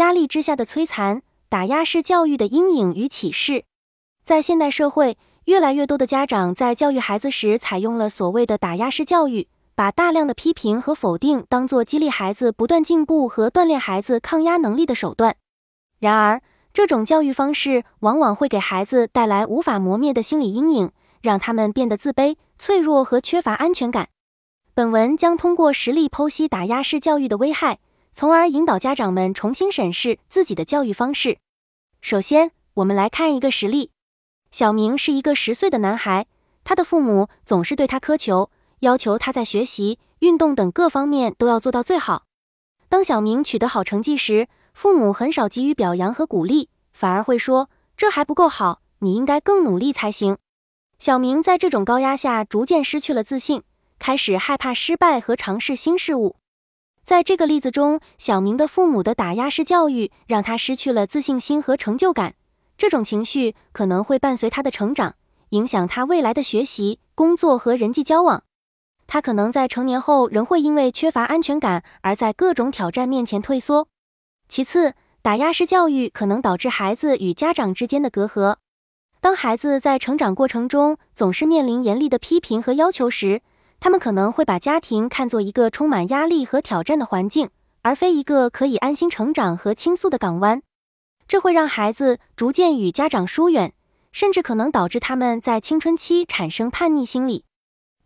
压力之下的摧残、打压式教育的阴影与启示。在现代社会，越来越多的家长在教育孩子时采用了所谓的打压式教育，把大量的批评和否定当作激励孩子不断进步和锻炼孩子抗压能力的手段。然而，这种教育方式往往会给孩子带来无法磨灭的心理阴影，让他们变得自卑、脆弱和缺乏安全感。本文将通过实例剖析打压式教育的危害，从而引导家长们重新审视自己的教育方式。首先，我们来看一个实例。小明是一个十岁的男孩，他的父母总是对他苛求，要求他在学习、运动等各方面都要做到最好。当小明取得好成绩时，父母很少给予表扬和鼓励，反而会说：“这还不够好，你应该更努力才行。”小明在这种高压下逐渐失去了自信，开始害怕失败和尝试新事物。在这个例子中，小明的父母的打压式教育让他失去了自信心和成就感。这种情绪可能会伴随他的成长，影响他未来的学习、工作和人际交往。他可能在成年后仍会因为缺乏安全感而在各种挑战面前退缩。其次，打压式教育可能导致孩子与家长之间的隔阂。当孩子在成长过程中总是面临严厉的批评和要求时，他们可能会把家庭看作一个充满压力和挑战的环境，而非一个可以安心成长和倾诉的港湾。这会让孩子逐渐与家长疏远，甚至可能导致他们在青春期产生叛逆心理。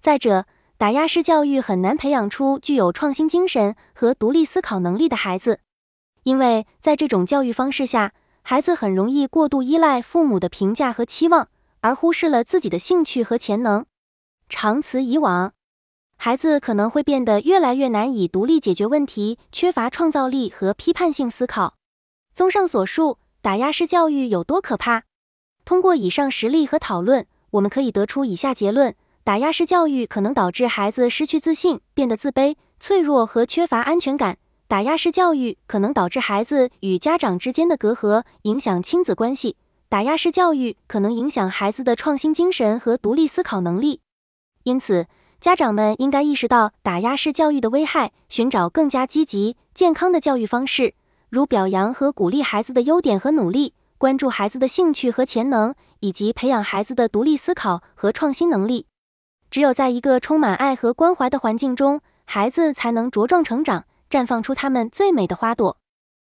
再者，打压式教育很难培养出具有创新精神和独立思考能力的孩子，因为在这种教育方式下，孩子很容易过度依赖父母的评价和期望，而忽视了自己的兴趣和潜能。长此以往，孩子可能会变得越来越难以独立解决问题，缺乏创造力和批判性思考。综上所述，打压式教育有多可怕？通过以上实例和讨论，我们可以得出以下结论：打压式教育可能导致孩子失去自信，变得自卑、脆弱和缺乏安全感；打压式教育可能导致孩子与家长之间的隔阂，影响亲子关系；打压式教育可能影响孩子的创新精神和独立思考能力。因此，家长们应该意识到打压式教育的危害，寻找更加积极、健康的教育方式。如表扬和鼓励孩子的优点和努力，关注孩子的兴趣和潜能，以及培养孩子的独立思考和创新能力。只有在一个充满爱和关怀的环境中，孩子才能茁壮成长，绽放出他们最美的花朵。